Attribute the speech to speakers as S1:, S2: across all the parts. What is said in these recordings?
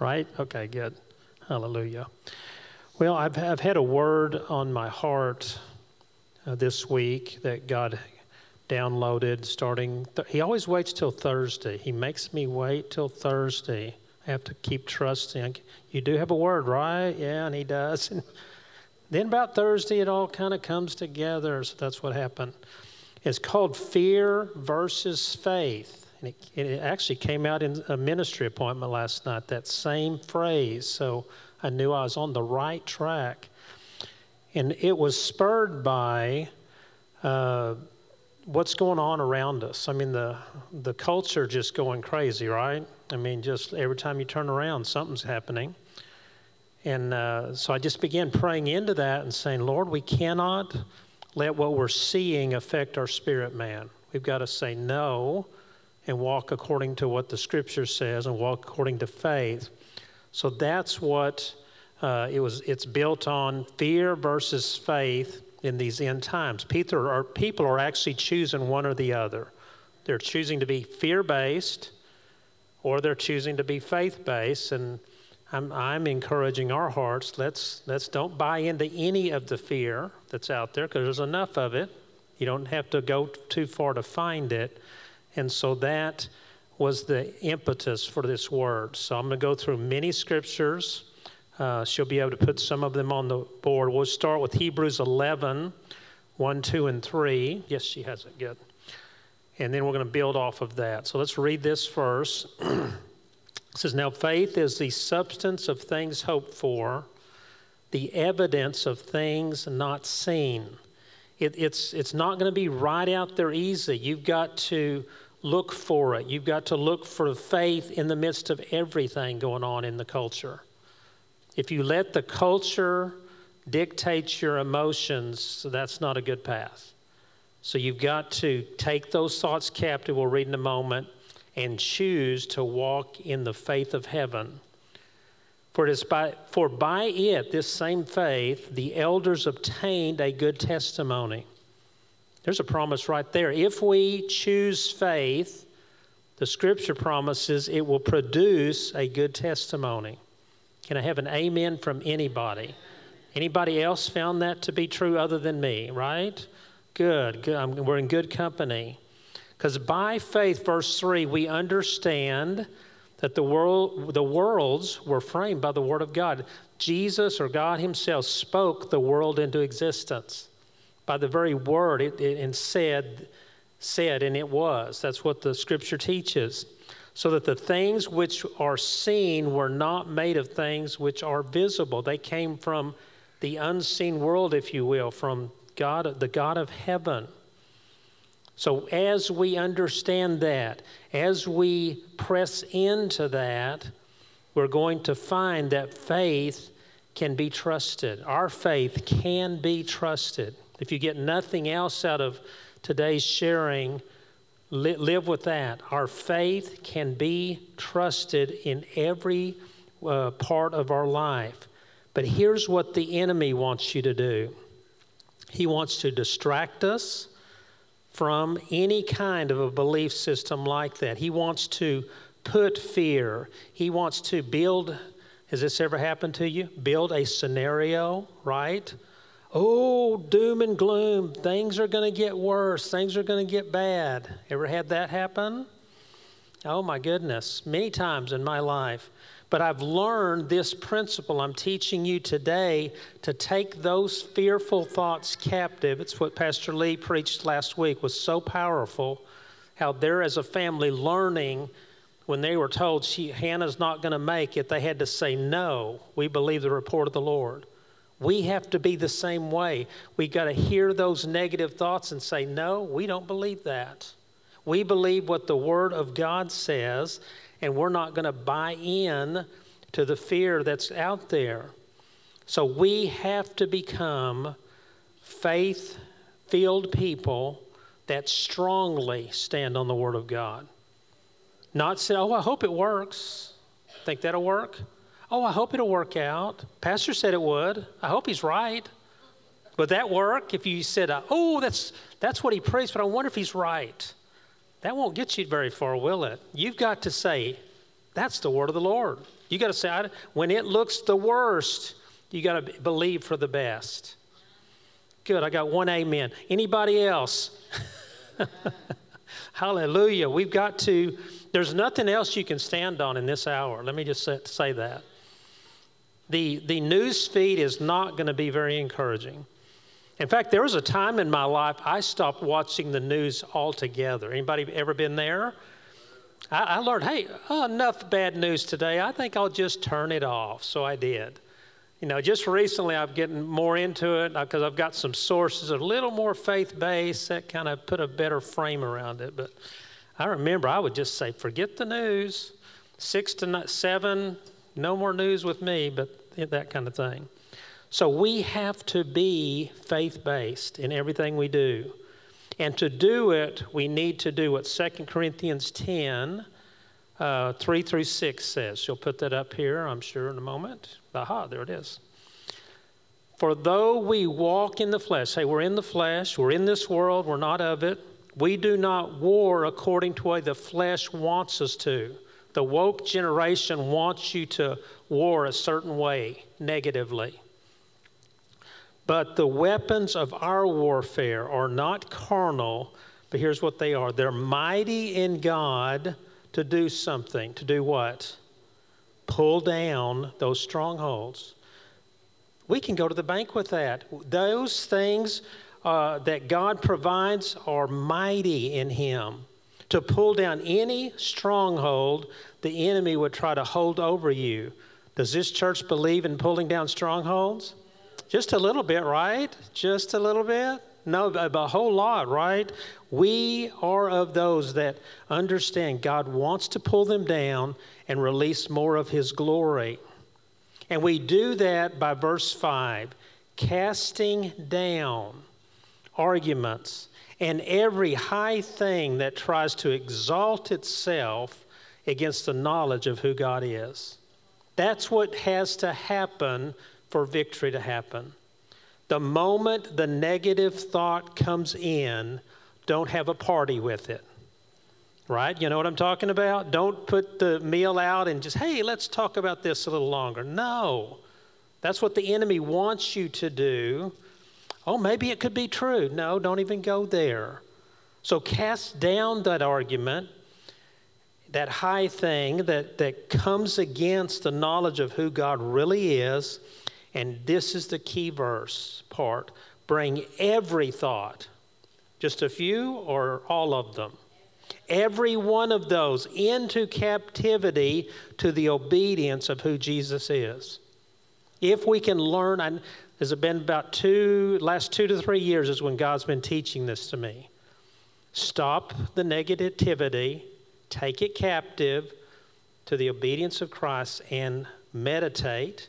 S1: right? Okay, good. Hallelujah. Well, I've, I've had a word on my heart uh, this week that God downloaded starting. Th- he always waits till Thursday. He makes me wait till Thursday. I have to keep trusting. You do have a word, right? Yeah, and he does. And then about Thursday, it all kind of comes together. So that's what happened. It's called Fear versus Faith. And it, it actually came out in a ministry appointment last night, that same phrase. So I knew I was on the right track. And it was spurred by uh, what's going on around us. I mean, the, the culture just going crazy, right? I mean, just every time you turn around, something's happening. And uh, so I just began praying into that and saying, Lord, we cannot let what we're seeing affect our spirit man. We've got to say no and walk according to what the scripture says and walk according to faith. So that's what uh, it was. It's built on fear versus faith in these end times. People are, people are actually choosing one or the other. They're choosing to be fear based or they're choosing to be faith based. And I'm, I'm encouraging our hearts let's, let's don't buy into any of the fear that's out there because there's enough of it. You don't have to go too far to find it. And so that was the impetus for this word. So I'm going to go through many scriptures. Uh, she'll be able to put some of them on the board. We'll start with Hebrews 11, 1, 2, and 3. Yes, she has it. Good. And then we're going to build off of that. So let's read this first. it says, Now faith is the substance of things hoped for, the evidence of things not seen. It, it's, it's not going to be right out there easy. You've got to look for it. You've got to look for faith in the midst of everything going on in the culture. If you let the culture dictate your emotions, that's not a good path. So you've got to take those thoughts captive, we'll read in a moment, and choose to walk in the faith of heaven. For, it is by, for by it, this same faith, the elders obtained a good testimony. There's a promise right there. If we choose faith, the scripture promises it will produce a good testimony. Can I have an amen from anybody? Anybody else found that to be true other than me, right? Good. good. we're in good company. Because by faith, verse 3, we understand that the, world, the worlds were framed by the Word of God. Jesus or God Himself spoke the world into existence by the very Word it, it, and said, said, and it was. That's what the Scripture teaches. So that the things which are seen were not made of things which are visible. They came from the unseen world, if you will, from God, the God of heaven. So, as we understand that, as we press into that, we're going to find that faith can be trusted. Our faith can be trusted. If you get nothing else out of today's sharing, live with that. Our faith can be trusted in every uh, part of our life. But here's what the enemy wants you to do he wants to distract us from any kind of a belief system like that. He wants to put fear, he wants to build. Has this ever happened to you? Build a scenario, right? Oh, doom and gloom. Things are going to get worse. Things are going to get bad. Ever had that happen? Oh, my goodness. Many times in my life. But I've learned this principle I'm teaching you today to take those fearful thoughts captive. It's what Pastor Lee preached last week was so powerful how they're as a family learning when they were told she, Hannah's not going to make it, they had to say, No, we believe the report of the Lord. We have to be the same way. We got to hear those negative thoughts and say, No, we don't believe that. We believe what the Word of God says, and we're not going to buy in to the fear that's out there. So we have to become faith filled people that strongly stand on the Word of God. Not say, oh, I hope it works. Think that'll work? Oh, I hope it'll work out. Pastor said it would. I hope he's right. Would that work if you said, uh, oh, that's, that's what he prays, but I wonder if he's right? That won't get you very far, will it? You've got to say, That's the word of the Lord. You got to say, when it looks the worst, you got to believe for the best. Good, I got one amen. Anybody else? Hallelujah. We've got to, there's nothing else you can stand on in this hour. Let me just say that. The, the news feed is not going to be very encouraging. In fact, there was a time in my life I stopped watching the news altogether. Anybody ever been there? I, I learned, hey, oh, enough bad news today. I think I'll just turn it off. So I did. You know, just recently I'm getting more into it because uh, I've got some sources a little more faith based that kind of put a better frame around it. But I remember I would just say, forget the news. Six to seven, no more news with me, but that kind of thing. So we have to be faith based in everything we do. And to do it, we need to do what 2 Corinthians 10, uh, 3 through 6 says. She'll put that up here, I'm sure, in a moment. Aha, there it is. For though we walk in the flesh, say we're in the flesh, we're in this world, we're not of it, we do not war according to the way the flesh wants us to. The woke generation wants you to war a certain way, negatively. But the weapons of our warfare are not carnal, but here's what they are they're mighty in God to do something. To do what? Pull down those strongholds. We can go to the bank with that. Those things uh, that God provides are mighty in Him. To pull down any stronghold the enemy would try to hold over you. Does this church believe in pulling down strongholds? Just a little bit, right? Just a little bit? No, a whole lot, right? We are of those that understand God wants to pull them down and release more of His glory. And we do that by verse 5 casting down arguments and every high thing that tries to exalt itself against the knowledge of who God is. That's what has to happen for victory to happen. The moment the negative thought comes in, don't have a party with it. Right? You know what I'm talking about? Don't put the meal out and just, hey, let's talk about this a little longer. No. That's what the enemy wants you to do. Oh, maybe it could be true. No, don't even go there. So cast down that argument, that high thing that, that comes against the knowledge of who God really is, and this is the key verse part bring every thought, just a few or all of them, every one of those into captivity to the obedience of who Jesus is. If we can learn, and has it been about two, last two to three years is when God's been teaching this to me. Stop the negativity, take it captive to the obedience of Christ, and meditate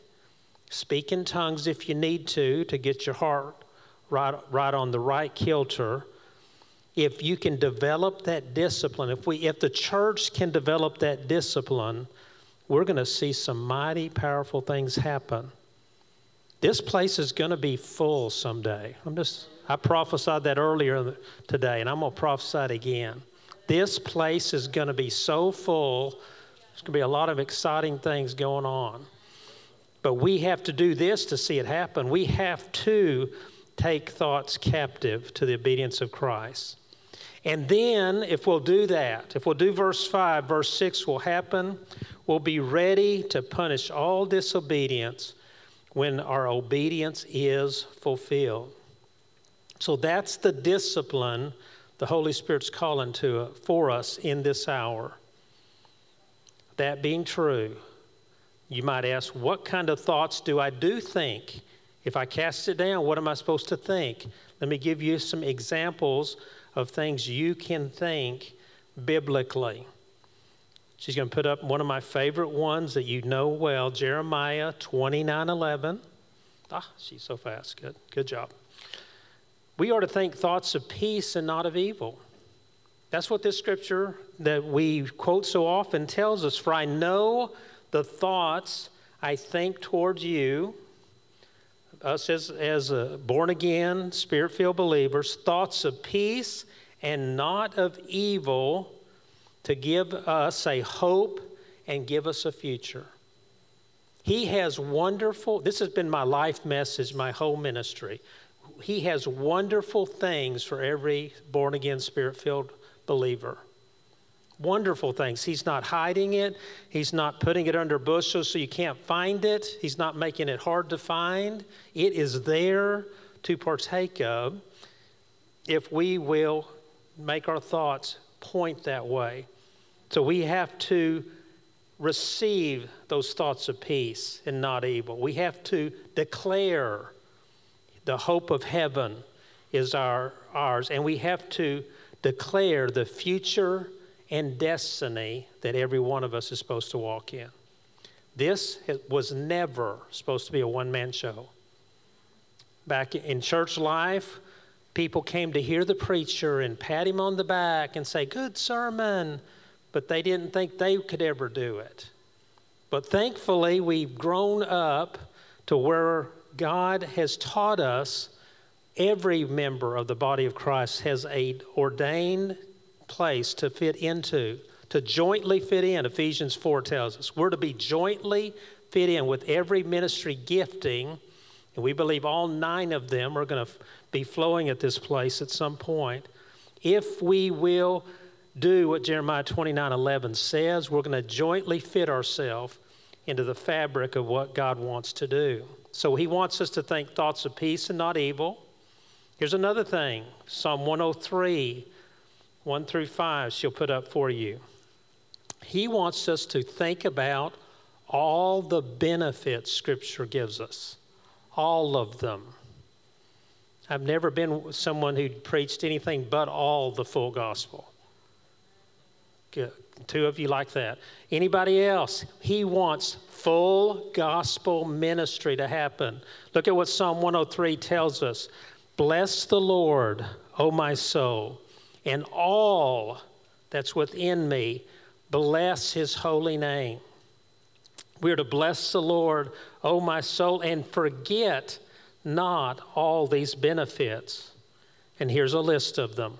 S1: Speak in tongues if you need to, to get your heart right, right on the right kilter. If you can develop that discipline, if, we, if the church can develop that discipline, we're going to see some mighty powerful things happen. This place is going to be full someday. I'm just, I prophesied that earlier today, and I'm going to prophesy it again. This place is going to be so full, there's going to be a lot of exciting things going on. But we have to do this to see it happen. We have to take thoughts captive to the obedience of Christ. And then, if we'll do that, if we'll do verse 5, verse 6 will happen. We'll be ready to punish all disobedience when our obedience is fulfilled. So that's the discipline the Holy Spirit's calling to for us in this hour. That being true, you might ask, what kind of thoughts do I do think? If I cast it down, what am I supposed to think? Let me give you some examples of things you can think biblically. She's going to put up one of my favorite ones that you know well, Jeremiah 29 11. Ah, she's so fast. Good. Good job. We are to think thoughts of peace and not of evil. That's what this scripture that we quote so often tells us. For I know the thoughts I think towards you, us as, as born again, spirit filled believers, thoughts of peace and not of evil to give us a hope and give us a future. He has wonderful, this has been my life message, my whole ministry. He has wonderful things for every born again, spirit filled believer. Wonderful things. He's not hiding it, He's not putting it under bushels so you can't find it, He's not making it hard to find. It is there to partake of if we will make our thoughts point that way. So we have to receive those thoughts of peace and not evil. We have to declare the hope of heaven is our, ours, and we have to declare the future and destiny that every one of us is supposed to walk in. This was never supposed to be a one man show. Back in church life, people came to hear the preacher and pat him on the back and say, Good sermon but they didn't think they could ever do it. But thankfully, we've grown up to where God has taught us every member of the body of Christ has a ordained place to fit into, to jointly fit in. Ephesians 4 tells us we're to be jointly fit in with every ministry gifting, and we believe all nine of them are going to be flowing at this place at some point. If we will do what Jeremiah 29 11 says, we're going to jointly fit ourselves into the fabric of what God wants to do. So he wants us to think thoughts of peace and not evil. Here's another thing Psalm 103, 1 through 5, she'll put up for you. He wants us to think about all the benefits Scripture gives us, all of them. I've never been someone who preached anything but all the full gospel. Good. Two of you like that. Anybody else? He wants full gospel ministry to happen. Look at what Psalm 103 tells us Bless the Lord, O my soul, and all that's within me. Bless his holy name. We are to bless the Lord, O my soul, and forget not all these benefits. And here's a list of them.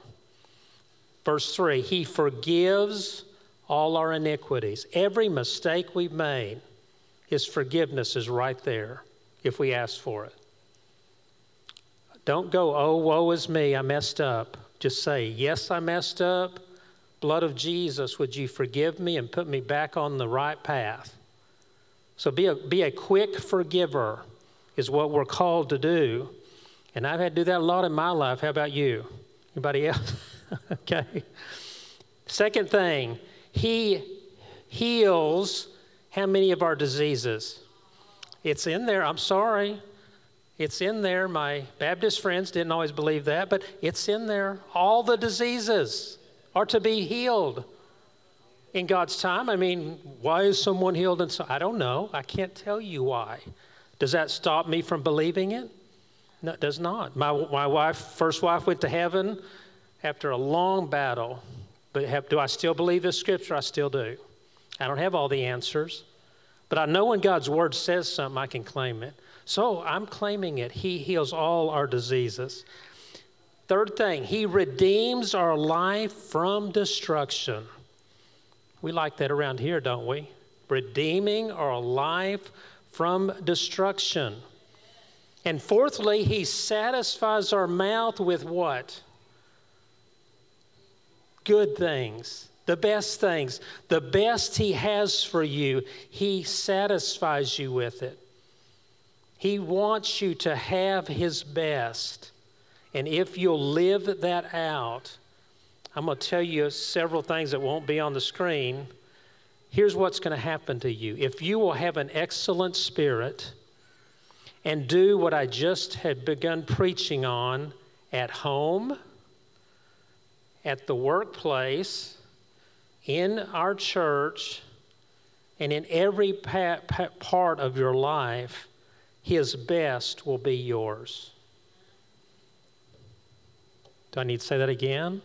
S1: Verse 3 He forgives all our iniquities. Every mistake we've made, His forgiveness is right there if we ask for it. Don't go, oh, woe is me, I messed up. Just say, yes, I messed up. Blood of Jesus, would you forgive me and put me back on the right path? So be a, be a quick forgiver, is what we're called to do. And I've had to do that a lot in my life. How about you? Anybody else? okay. Second thing, he heals how many of our diseases? It's in there. I'm sorry. It's in there. My Baptist friends didn't always believe that, but it's in there. All the diseases are to be healed in God's time. I mean, why is someone healed? And so I don't know. I can't tell you why. Does that stop me from believing it? No, it does not. My, my wife, first wife, went to heaven after a long battle. But have, do I still believe this scripture? I still do. I don't have all the answers, but I know when God's word says something, I can claim it. So I'm claiming it. He heals all our diseases. Third thing, He redeems our life from destruction. We like that around here, don't we? Redeeming our life from destruction. And fourthly, He satisfies our mouth with what? good things, the best things, the best He has for you, He satisfies you with it. He wants you to have His best. And if you'll live that out, I'm going to tell you several things that won't be on the screen. Here's what's going to happen to you. If you will have an excellent spirit and do what I just had begun preaching on at home, at the workplace, in our church, and in every part of your life, His best will be yours. Do I need to say that again?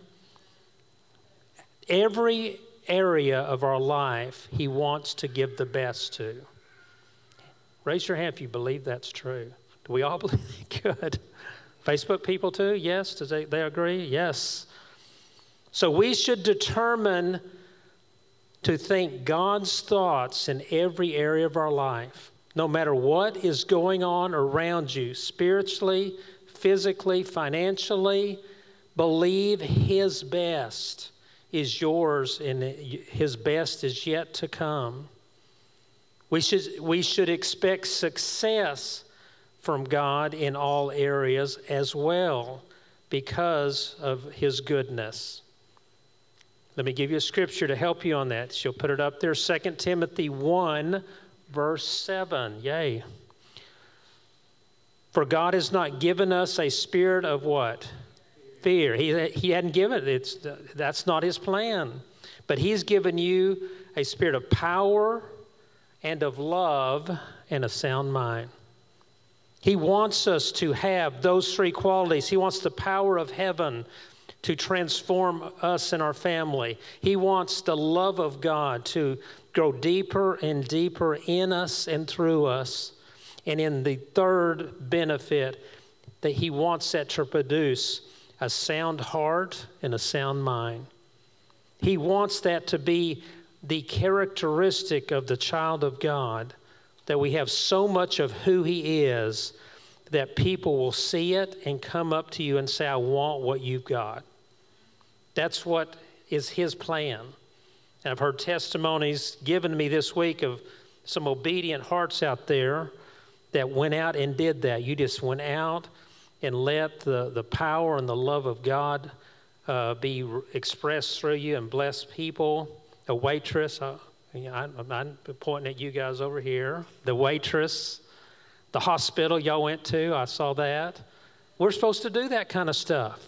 S1: Every area of our life, He wants to give the best to. Raise your hand if you believe that's true. Do we all believe? Good. Facebook people too? Yes. Does they, they agree? Yes. So we should determine to think God's thoughts in every area of our life, no matter what is going on around you, spiritually, physically, financially. Believe His best is yours and His best is yet to come. We should, we should expect success from God in all areas as well because of His goodness. Let me give you a scripture to help you on that. She'll put it up there 2 Timothy 1, verse 7. Yay. For God has not given us a spirit of what? Fear. He, he hadn't given it. It's, that's not his plan. But he's given you a spirit of power and of love and a sound mind. He wants us to have those three qualities. He wants the power of heaven to transform us and our family. He wants the love of God to grow deeper and deeper in us and through us. And in the third benefit, that He wants that to produce a sound heart and a sound mind. He wants that to be the characteristic of the child of God, that we have so much of who He is that people will see it and come up to you and say, I want what you've got. That's what is his plan. And I've heard testimonies given to me this week of some obedient hearts out there that went out and did that. You just went out and let the, the power and the love of God uh, be expressed through you and bless people. A waitress, uh, I, I'm pointing at you guys over here. The waitress, the hospital y'all went to, I saw that. We're supposed to do that kind of stuff.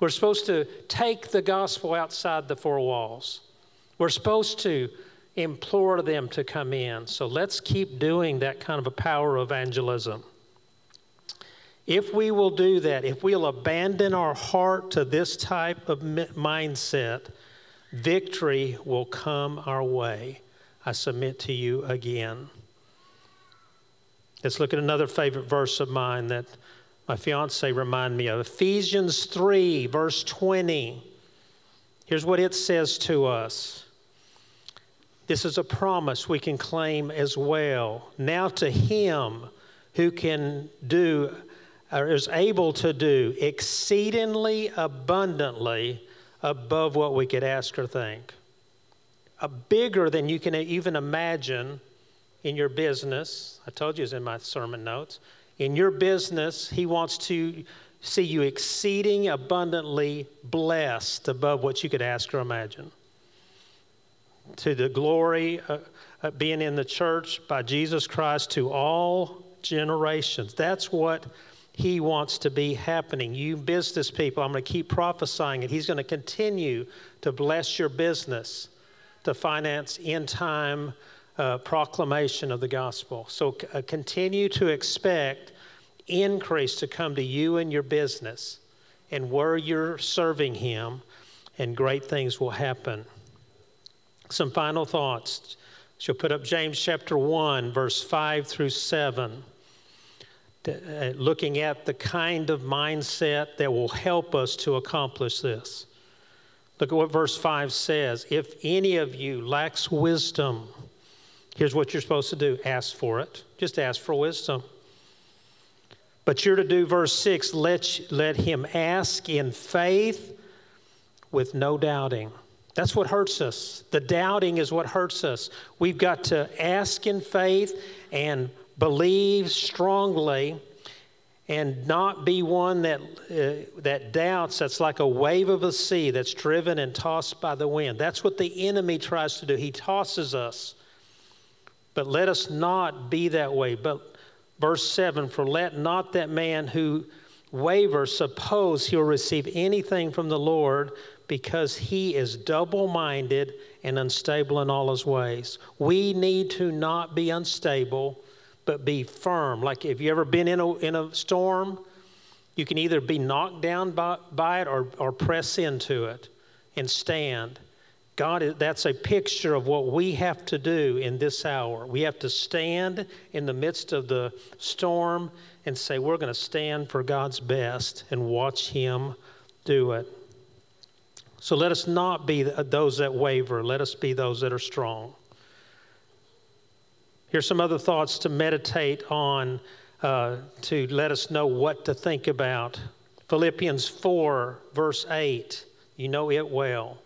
S1: We're supposed to take the gospel outside the four walls. We're supposed to implore them to come in. So let's keep doing that kind of a power evangelism. If we will do that, if we'll abandon our heart to this type of mindset, victory will come our way. I submit to you again. Let's look at another favorite verse of mine that my fiance reminded me of. Ephesians 3, verse 20. Here's what it says to us. This is a promise we can claim as well. Now to him who can do or is able to do exceedingly abundantly above what we could ask or think. A bigger than you can even imagine in your business. I told you it's in my sermon notes. In your business, He wants to see you exceeding abundantly blessed above what you could ask or imagine. To the glory of being in the church by Jesus Christ to all generations. That's what He wants to be happening. You business people, I'm going to keep prophesying it. He's going to continue to bless your business to finance in time uh, proclamation of the gospel. So uh, continue to expect increase to come to you and your business and where you're serving Him, and great things will happen. Some final thoughts. She'll put up James chapter 1, verse 5 through 7 uh, Uh, looking at the kind of mindset that will help us to accomplish this. Look at what verse 5 says. If any of you lacks wisdom, Here's what you're supposed to do ask for it. Just ask for wisdom. But you're to do verse 6 let, let him ask in faith with no doubting. That's what hurts us. The doubting is what hurts us. We've got to ask in faith and believe strongly and not be one that, uh, that doubts that's like a wave of the sea that's driven and tossed by the wind. That's what the enemy tries to do. He tosses us but let us not be that way. But verse 7 For let not that man who wavers suppose he'll receive anything from the Lord because he is double minded and unstable in all his ways. We need to not be unstable, but be firm. Like if you ever been in a, in a storm, you can either be knocked down by, by it or, or press into it and stand. God, that's a picture of what we have to do in this hour. We have to stand in the midst of the storm and say, We're going to stand for God's best and watch Him do it. So let us not be those that waver. Let us be those that are strong. Here's some other thoughts to meditate on uh, to let us know what to think about. Philippians 4, verse 8. You know it well.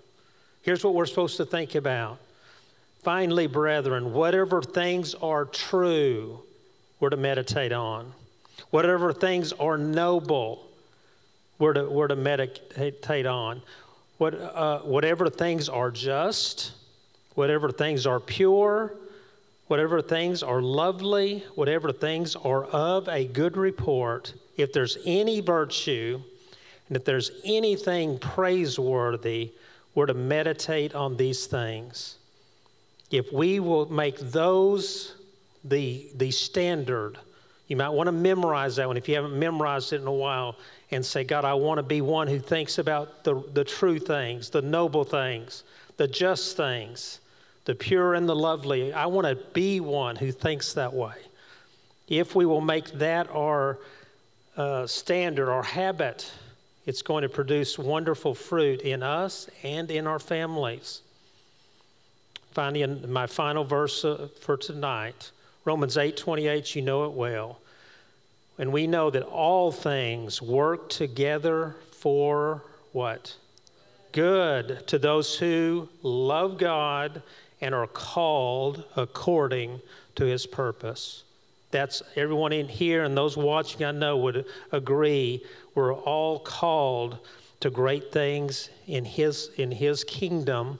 S1: Here's what we're supposed to think about. Finally, brethren, whatever things are true, we're to meditate on. Whatever things are noble, we're to, we're to meditate on. What, uh, whatever things are just, whatever things are pure, whatever things are lovely, whatever things are of a good report, if there's any virtue, and if there's anything praiseworthy, we're to meditate on these things. If we will make those the, the standard, you might want to memorize that one if you haven't memorized it in a while and say, God, I want to be one who thinks about the, the true things, the noble things, the just things, the pure and the lovely. I want to be one who thinks that way. If we will make that our uh, standard, our habit, it's going to produce wonderful fruit in us and in our families. Finally, in my final verse uh, for tonight, Romans 8 28, you know it well. And we know that all things work together for what? Good to those who love God and are called according to his purpose. That's everyone in here and those watching, I know, would agree. We're all called to great things in his, in his kingdom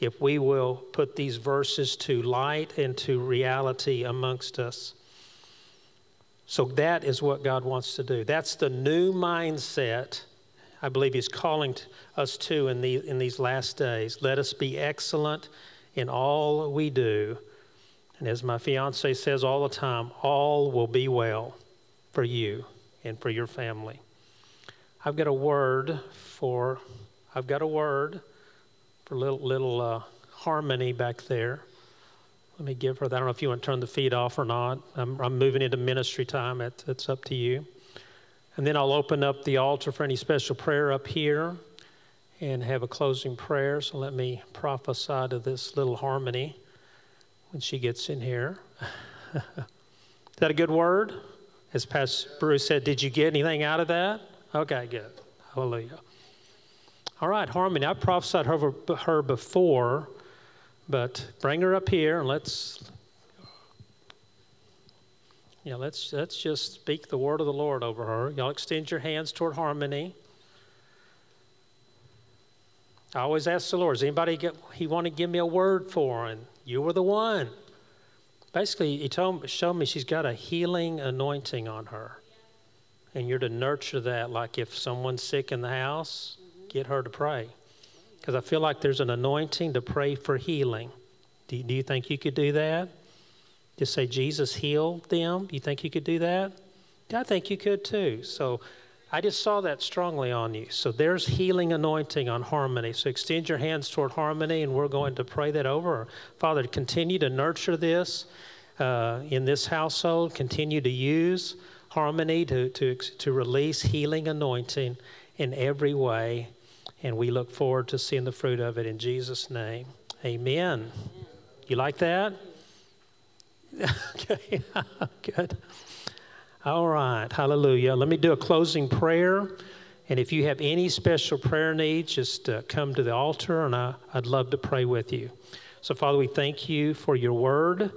S1: if we will put these verses to light and to reality amongst us. So that is what God wants to do. That's the new mindset I believe He's calling us to in, the, in these last days. Let us be excellent in all we do. And as my fiance says all the time, all will be well for you and for your family. I've got a word for, I've got a word for little, little uh, harmony back there. Let me give her that. I don't know if you want to turn the feed off or not. I'm, I'm moving into ministry time. It, it's up to you. And then I'll open up the altar for any special prayer up here and have a closing prayer. So let me prophesy to this little harmony when she gets in here. Is that a good word? As Pastor Bruce said, did you get anything out of that? Okay, good. Hallelujah. All right, Harmony, I prophesied over her before, but bring her up here and let's yeah, let's let's just speak the word of the Lord over her. Y'all extend your hands toward Harmony. I always ask the Lord, does anybody get, he want to give me a word for? And you were the one. Basically, he told, showed me she's got a healing anointing on her. And you're to nurture that, like if someone's sick in the house, get her to pray. Because I feel like there's an anointing to pray for healing. Do, do you think you could do that? Just say, Jesus healed them. You think you could do that? I think you could too. So I just saw that strongly on you. So there's healing anointing on harmony. So extend your hands toward harmony, and we're going to pray that over. Father, continue to nurture this uh, in this household. Continue to use harmony to, to, to release healing anointing in every way. And we look forward to seeing the fruit of it in Jesus' name. Amen. You like that? okay, good. All right, hallelujah. Let me do a closing prayer. And if you have any special prayer needs, just uh, come to the altar and I, I'd love to pray with you. So, Father, we thank you for your word.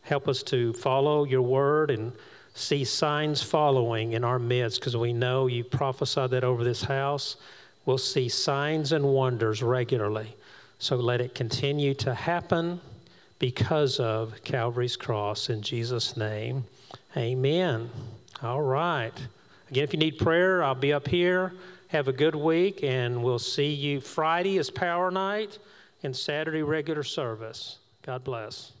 S1: Help us to follow your word and see signs following in our midst because we know you prophesied that over this house. We'll see signs and wonders regularly. So let it continue to happen because of Calvary's cross in Jesus' name. Amen. All right. Again, if you need prayer, I'll be up here. Have a good week, and we'll see you Friday is Power Night and Saturday regular service. God bless.